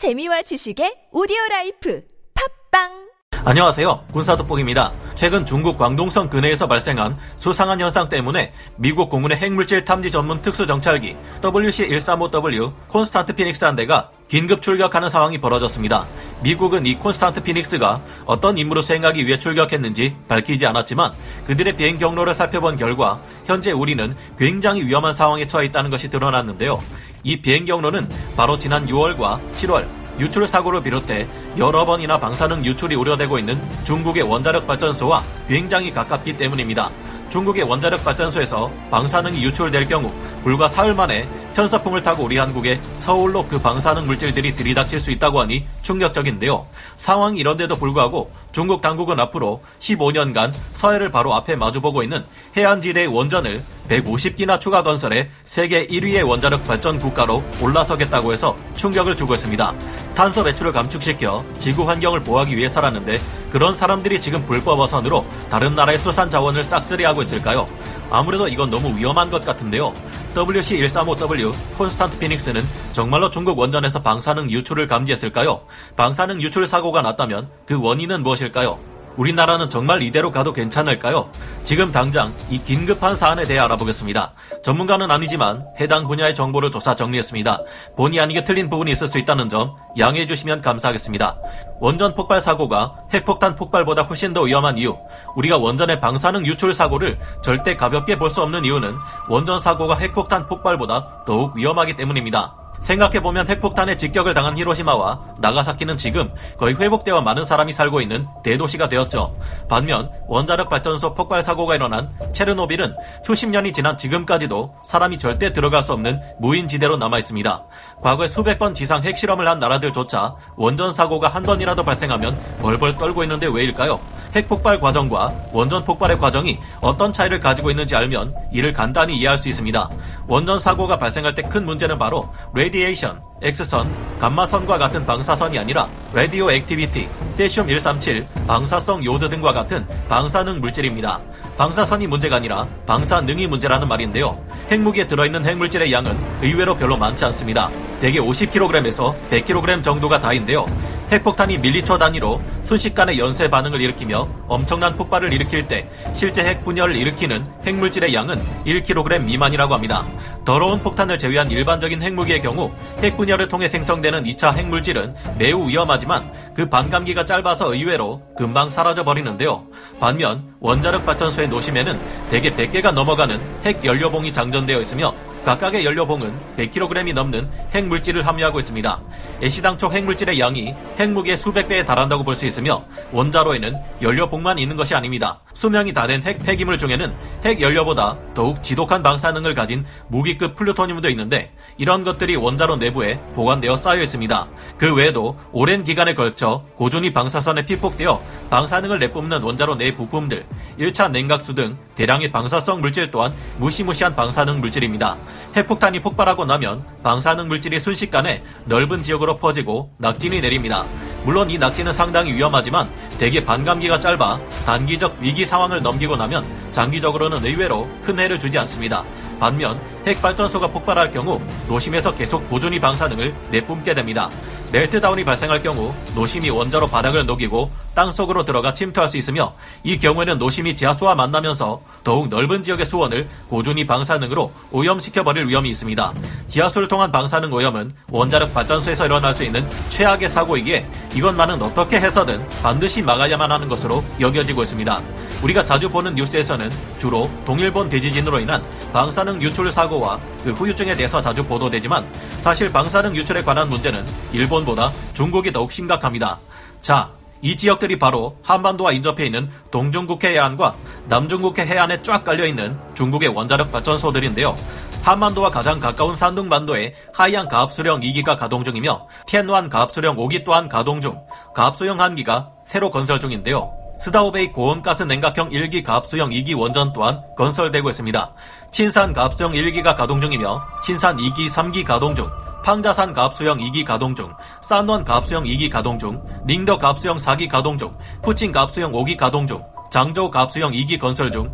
재미와 지식의 오디오 라이프. 팟빵 안녕하세요. 군사돋보기입니다. 최근 중국 광동성 근해에서 발생한 수상한 현상 때문에 미국 공군의 핵물질 탐지 전문 특수정찰기 WC-135W 콘스탄트 피닉스 한 대가 긴급 출격하는 상황이 벌어졌습니다. 미국은 이 콘스탄트 피닉스가 어떤 임무를 수행하기 위해 출격했는지 밝히지 않았지만 그들의 비행 경로를 살펴본 결과 현재 우리는 굉장히 위험한 상황에 처해 있다는 것이 드러났는데요. 이 비행 경로는 바로 지난 6월과 7월 유출 사고를 비롯해 여러 번이나 방사능 유출이 우려되고 있는 중국의 원자력 발전소와 굉장히 가깝기 때문입니다. 중국의 원자력 발전소에서 방사능이 유출될 경우 불과 사흘 만에 편서풍을 타고 우리 한국에 서울로 그 방사능 물질들이 들이닥칠 수 있다고 하니 충격적인데요. 상황이 이런데도 불구하고 중국 당국은 앞으로 15년간 서해를 바로 앞에 마주보고 있는 해안지대의 원전을 150기나 추가 건설해 세계 1위의 원자력 발전 국가로 올라서겠다고 해서 충격을 주고 있습니다. 탄소 배출을 감축시켜 지구 환경을 보호하기 위해서라는데 그런 사람들이 지금 불법 어선으로 다른 나라의 수산 자원을 싹쓸이하고 있을까요? 아무래도 이건 너무 위험한 것 같은데요. WC-135W 콘스탄트 피닉스는 정말로 중국 원전에서 방사능 유출을 감지했을까요? 방사능 유출 사고가 났다면 그 원인은 무엇일까요? 우리나라는 정말 이대로 가도 괜찮을까요? 지금 당장 이 긴급한 사안에 대해 알아보겠습니다. 전문가는 아니지만 해당 분야의 정보를 조사 정리했습니다. 본의 아니게 틀린 부분이 있을 수 있다는 점 양해해 주시면 감사하겠습니다. 원전 폭발 사고가 핵폭탄 폭발보다 훨씬 더 위험한 이유, 우리가 원전의 방사능 유출 사고를 절대 가볍게 볼 수 없는 이유는 원전 사고가 핵폭탄 폭발보다 더욱 위험하기 때문입니다. 생각해보면 핵폭탄에 직격을 당한 히로시마와 나가사키는 지금 거의 회복되어 많은 사람이 살고 있는 대도시가 되었죠. 반면 원자력 발전소 폭발 사고가 일어난 체르노빌은 수십 년이 지난 지금까지도 사람이 절대 들어갈 수 없는 무인지대로 남아 있습니다. 과거에 수백 번 지상 핵실험을 한 나라들조차 원전 사고가 한 번이라도 발생하면 벌벌 떨고 있는데 왜일까요? 핵 폭발 과정과 원전 폭발의 과정이 어떤 차이를 가지고 있는지 알면 이를 간단히 이해할 수 있습니다. 원전 사고가 발생할 때 큰 문제는 바로 radiation, X선, 감마선과 같은 방사선이 아니라 radioactivity, 세슘 137, 방사성 요드 등과 같은 방사능 물질입니다. 방사선이 문제가 아니라 방사능이 문제라는 말인데요. 핵무기에 들어있는 핵물질의 양은 의외로 별로 많지 않습니다. 대개 50kg에서 100kg 정도가 다인데요. 핵폭탄이 밀리초 단위로 순식간에 연쇄 반응을 일으키며 엄청난 폭발을 일으킬 때 실제 핵 분열을 일으키는 핵물질의 양은 1kg 미만이라고 합니다. 더러운 폭탄을 제외한 일반적인 핵무기의 경우 핵 분열을 통해 생성되는 2차 핵물질은 매우 위험하지만 그 반감기가 짧아서 의외로 금방 사라져 버리는데요. 반면 원자력 발전소의 노심에는 대개 100개가 넘어가는 핵 연료봉이 장전되어 있으며 각각의 연료봉은 100kg이 넘는 핵물질을 함유하고 있습니다. 애시당초 핵물질의 양이 핵무기의 수백 배에 달한다고 볼 수 있으며 원자로에는 연료봉만 있는 것이 아닙니다. 수명이 다 된 핵 폐기물 중에는 핵 연료보다 더욱 지독한 방사능을 가진 무기급 플루토늄도 있는데 이런 것들이 원자로 내부에 보관되어 쌓여 있습니다. 그 외에도 오랜 기간에 걸쳐 고준위 방사선에 피폭되어 방사능을 내뿜는 원자로 내 부품들, 1차 냉각수 등 대량의 방사성 물질 또한 무시무시한 방사능 물질입니다. 핵폭탄이 폭발하고 나면 방사능 물질이 순식간에 넓은 지역으로 퍼지고 낙진이 내립니다. 물론 이 낙진은 상당히 위험하지만 대개 반감기가 짧아 단기적 위기 상황을 넘기고 나면 장기적으로는 의외로 큰 해를 주지 않습니다. 반면 핵발전소가 폭발할 경우 노심에서 계속 고준위 방사능을 내뿜게 됩니다. 멜트다운이 발생할 경우 노심이 원자로 바닥을 녹이고 땅속으로 들어가 침투할 수 있으며 이 경우에는 노심이 지하수와 만나면서 더욱 넓은 지역의 수원을 고준위 방사능으로 오염시켜 버릴 위험이 있습니다. 지하수를 통한 방사능 오염은 원자력 발전소에서 일어날 수 있는 최악의 사고이기에 이것만은 어떻게 해서든 반드시 막아야만 하는 것으로 여겨지고 있습니다. 우리가 자주 보는 뉴스에서는 주로 동일본 대지진으로 인한 방사능 유출 사고와 그 후유증에 대해서 자주 보도되지만 사실 방사능 유출에 관한 문제는 일본보다 중국이 더욱 심각합니다. 자, 이 지역들이 바로 한반도와 인접해 있는 동중국해 해안과 남중국해 해안에 쫙 깔려 있는 중국의 원자력 발전소들인데요. 한반도와 가장 가까운 산둥반도에 하이안 가압수령 2기가 가동 중이며 티엔완 가압수령 5기 또한 가동 중, 가압수용 1기가 새로 건설 중인데요. 스다오베이 고온가스 냉각형 1기 가압수형 2기 원전 또한 건설되고 있습니다. 친산 가압수형 1기가 가동 중이며 친산 2기 3기 가동 중, 팡자산 가압수형 2기 가동 중, 산원 가압수형 2기 가동 중, 닝더 가압수형 4기 가동 중, 푸친 가압수형 5기 가동 중, 장저우 가압수형 2기 건설 중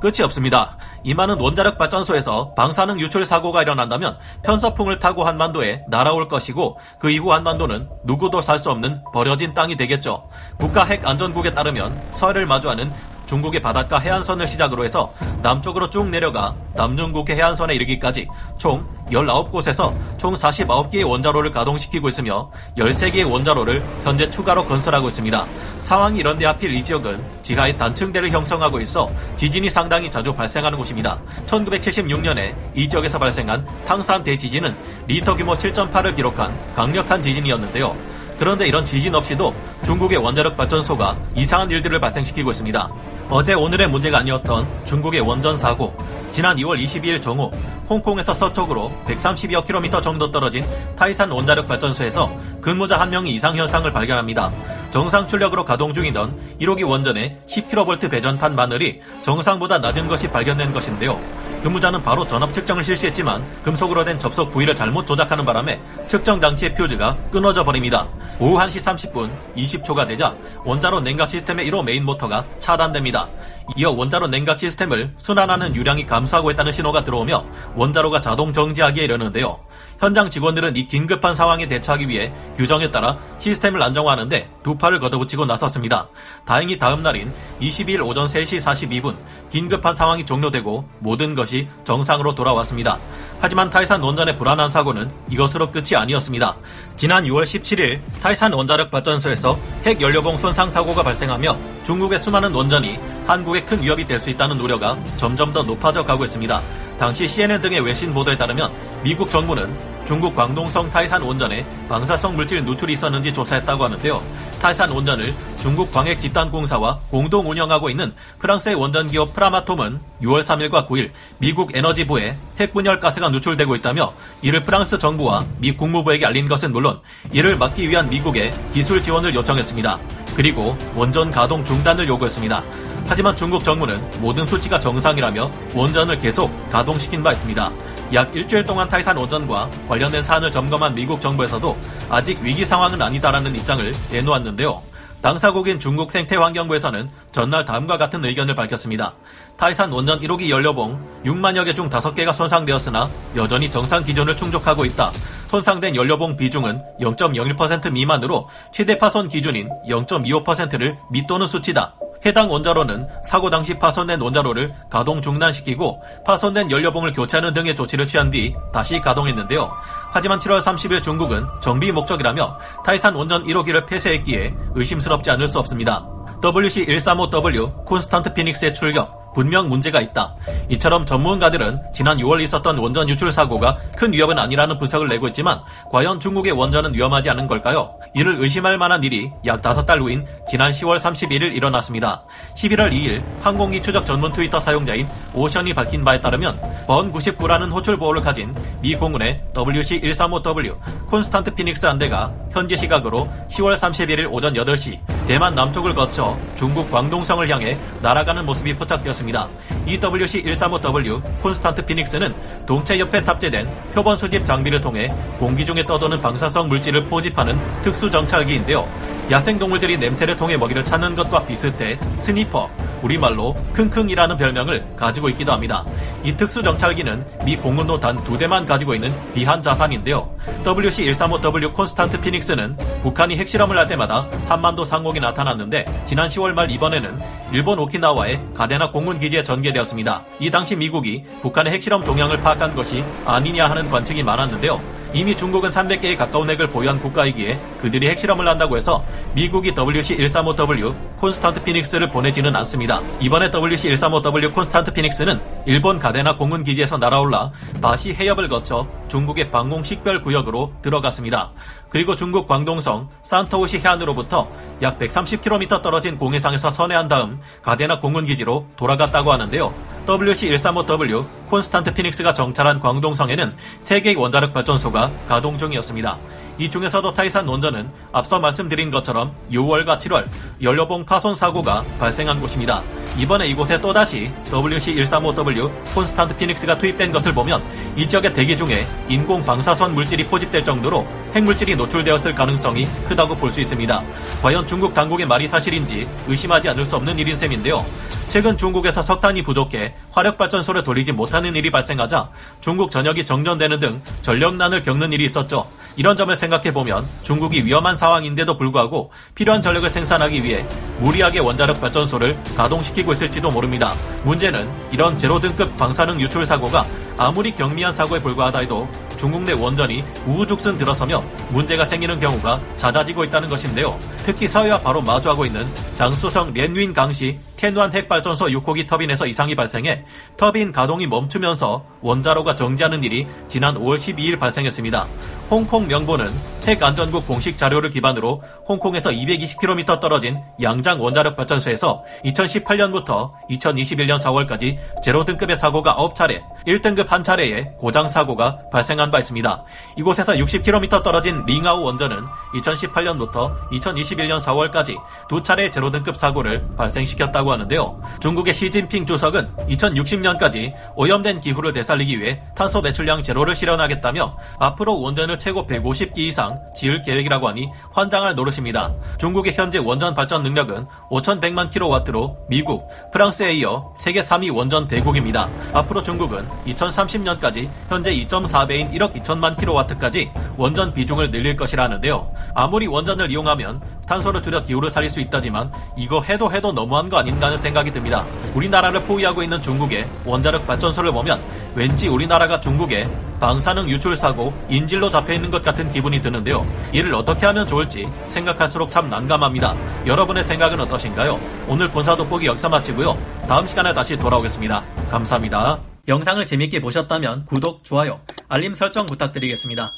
끝이 없습니다. 이 많은 원자력 발전소에서 방사능 유출 사고가 일어난다면 편서풍을 타고 한반도에 날아올 것이고 그 이후 한반도는 누구도 살 수 없는 버려진 땅이 되겠죠. 국가 핵 안전국에 따르면 서해를 마주하는 중국의 바닷가 해안선을 시작으로 해서 남쪽으로 쭉 내려가 남중국해 해안선에 이르기까지 총 19곳에서 총 49개의 원자로를 가동시키고 있으며 13개의 원자로를 현재 추가로 건설하고 있습니다. 상황이 이런데 하필 이 지역은 지하의 단층대를 형성하고 있어 지진이 상당히 자주 발생하는 곳입니다. 1976년에 이 지역에서 발생한 탕산 대지진은 리터 규모 7.8을 기록한 강력한 지진이었는데요. 그런데 이런 지진 없이도 중국의 원자력 발전소가 이상한 일들을 발생시키고 있습니다. 어제 오늘의 문제가 아니었던 중국의 원전 사고. 지난 2월 22일 정오 홍콩에서 서쪽으로 130여 킬로미터 정도 떨어진 타이산 원자력 발전소에서 근무자 한 명이 이상 현상을 발견합니다. 정상 출력으로 가동 중이던 1호기 원전의 10kV 배전판 마늘이 정상보다 낮은 것이 발견된 것인데요. 근무자는 바로 전압 측정을 실시했지만 금속으로 된 접속 부위를 잘못 조작하는 바람에 측정 장치의 퓨즈가 끊어져 버립니다. 오후 1시 30분 20초가 되자 원자로 냉각 시스템의 1호 메인 모터가 차단됩니다. 이어 원자로 냉각 시스템을 순환하는 유량이 감소 하고 있다는 신호가 들어오며 원자로가 자동 정지하기에 이르는데요. 현장 직원들은 이 긴급한 상황에 대처하기 위해 규정에 따라 시스템을 안정화하는데 두 팔을 걷어붙이고 나섰습니다. 다행히 다음 날인 22일 오전 3시 42분 긴급한 상황이 종료되고 모든 것이 정상으로 돌아왔습니다. 하지만 타이산 원전의 불안한 사고는 이것으로 끝이 아니었습니다. 지난 6월 17일 타이산 원자력 발전소에서 핵 연료봉 손상 사고가 발생하며 중국의 수많은 원전이 한국에 큰 위협이 될 수 있다는 우려가 점점 더 높아져 가고 있습니다. 당시 CNN 등의 외신 보도에 따르면 미국 정부는 중국 광동성 타이산 원전에 방사성 물질 누출이 있었는지 조사했다고 하는데요. 타이산 원전을 중국 광핵 집단 공사와 공동 운영하고 있는 프랑스의 원전 기업 프라마톰은 6월 3일과 9일 미국 에너지부에 핵분열 가스가 누출되고 있다며 이를 프랑스 정부와 미 국무부에게 알린 것은 물론 이를 막기 위한 미국의 기술 지원을 요청했습니다. 그리고 원전 가동 중단을 요구했습니다. 하지만 중국 정부는 모든 수치가 정상이라며 원전을 계속 가동시킨 바 있습니다. 약 일주일 동안 타이산 원전과 관련된 사안을 점검한 미국 정부에서도 아직 위기 상황은 아니다라는 입장을 내놓았는데요. 당사국인 중국 생태환경부에서는 전날 다음과 같은 의견을 밝혔습니다. 타이산 원전 1호기 연료봉 6만여 개 중 5개가 손상되었으나 여전히 정상 기준을 충족하고 있다. 손상된 연료봉 비중은 0.01% 미만으로 최대 파손 기준인 0.25%를 밑도는 수치다. 해당 원자로는 사고 당시 파손된 원자로를 가동 중단시키고 파손된 연료봉을 교체하는 등의 조치를 취한 뒤 다시 가동했는데요. 하지만 7월 30일 중국은 정비 목적이라며 타이산 원전 1호기를 폐쇄했기에 의심스럽지 않을 수 없습니다. WC135W 콘스탄트 피닉스의 출격, 분명 문제가 있다. 이처럼 전문가들은 지난 6월 있었던 원전 유출 사고가 큰 위협은 아니라는 분석을 내고 있지만 과연 중국의 원전은 위험하지 않은 걸까요? 이를 의심할 만한 일이 약 5달 후인 지난 10월 31일 일어났습니다. 11월 2일 항공기 추적 전문 트위터 사용자인 오션이 밝힌 바에 따르면 번 99라는 호출 부호를 가진 미 공군의 WC-135W 콘스탄트 피닉스 한 대가 현지 시각으로 10월 31일 오전 8시 대만 남쪽을 거쳐 중국 광동성을 향해 날아가는 모습이 포착되었습니다. 이 WC-135W 콘스탄트 피닉스는 동체 옆에 탑재된 표본 수집 장비를 통해 공기 중에 떠도는 방사성 물질을 포집하는 특수 정찰기인데요. 야생동물들이 냄새를 통해 먹이를 찾는 것과 비슷해 sniffer, 우리말로 킁킁이라는 별명을 가지고 있기도 합니다. 이 특수 정찰기는 미 공군도 단 두 대만 가지고 있는 귀한 자산인데요. WC-135W 콘스탄트 피닉스는 북한이 핵실험을 할 때마다 한반도 상공에 나타났는데 지난 10월 말 이번에는 일본 오키나와의 가데나 공군 기지에 전개 되었습니다. 이 당시 미국이 북한의 핵실험 동향을 파악한 것이 아니냐 하는 관측이 많았는데요. 이미 중국은 300개에 가까운 핵을 보유한 국가이기에 그들이 핵실험을 한다고 해서 미국이 WC-135W 콘스탄트 피닉스를 보내지는 않습니다. 이번에 WC-135W 콘스탄트 피닉스는 일본 가데나 공군 기지에서 날아올라 다시 해협을 거쳐 중국의 방공 식별 구역으로 들어갔습니다. 그리고 중국 광동성 산토우시 해안으로부터 약 130km 떨어진 공해상에서 선회한 다음 가데나 공군 기지로 돌아갔다고 하는데요. WC-135W 콘스탄트 피닉스가 정찰한 광동성에는 3개의 원자력 발전소가 가동 중이었습니다. 이 중에서도 타이산 원전은 앞서 말씀드린 것처럼 6월과 7월 연료봉 파손 사고가 발생한 곳입니다. 이번에 이곳에 또다시 WC135W 콘스탄트 피닉스가 투입된 것을 보면 이 지역의 대기 중에 인공 방사선 물질이 포집될 정도로 핵물질이 노출되었을 가능성이 크다고 볼 수 있습니다. 과연 중국 당국의 말이 사실인지 의심하지 않을 수 없는 일인 셈인데요. 최근 중국에서 석탄이 부족해 화력발전소를 돌리지 못하는 일이 발생하자 중국 전역이 정전되는 등 전력난을 겪는 일이 있었죠. 이런 점을 생각해 보면 중국이 위험한 상황인데도 불구하고 필요한 전력을 생산하기 위해 무리하게 원자력 발전소를 가동시키고 있을지도 모릅니다. 문제는 이런 제로 등급 방사능 유출 사고가 아무리 경미한 사고에 불과하다 해도 중국 내 원전이 우후죽순 들어서며 문제가 생기는 경우가 잦아지고 있다는 것인데요. 특히 서해와 바로 마주하고 있는 장수성 렌윈 강시 캔완 핵발전소 6호기 터빈에서 이상이 발생해 터빈 가동이 멈추면서 원자로가 정지하는 일이 지난 5월 12일 발생했습니다. 홍콩 명보는 핵안전국 공식 자료를 기반으로 홍콩에서 220km 떨어진 양장 원자력 발전소에서 2018년부터 2021년 4월까지 제로 등급의 사고가 9차례, 1등급 한 차례의 고장 사고가 발생한 바 있습니다. 이곳에서 60km 떨어진 링아오 원전은 2018년부터 2021년 4월까지 두 차례 제로 등급 사고를 발생시켰다고 하는데요. 중국의 시진핑 주석은 2060년까지 오염된 기후를 되살리기 위해 탄소 배출량 제로를 실현하겠다며 앞으로 원전을 최고 150기 이상 지을 계획이라고 하니 환장할 노릇입니다. 중국의 현재 원전 발전 능력은 5,100만 킬로와트로 미국, 프랑스에 이어 세계 3위 원전 대국입니다. 앞으로 중국은 2030년까지 현재 2.4배인 1억 2천만 킬로와트까지 원전 비중을 늘릴 것이라는데요. 아무리 원전을 이용하면 탄소를 줄여 기후를 살릴 수 있다지만 이거 해도 해도 너무한 거 아닌가 하는 생각이 듭니다. 우리나라를 포위하고 있는 중국의 원자력 발전소를 보면 왠지 우리나라가 중국의 방사능 유출 사고 인질로 잡혀 있는 것 같은 기분이 드는데요. 이를 어떻게 하면 좋을지 생각할수록 참 난감합니다. 여러분의 생각은 어떠신가요? 오늘 본사 돋보기 여기서 마치고요. 다음 시간에 다시 돌아오겠습니다. 감사합니다. 영상을 재밌게 보셨다면 구독, 좋아요, 알림 설정 부탁드리겠습니다.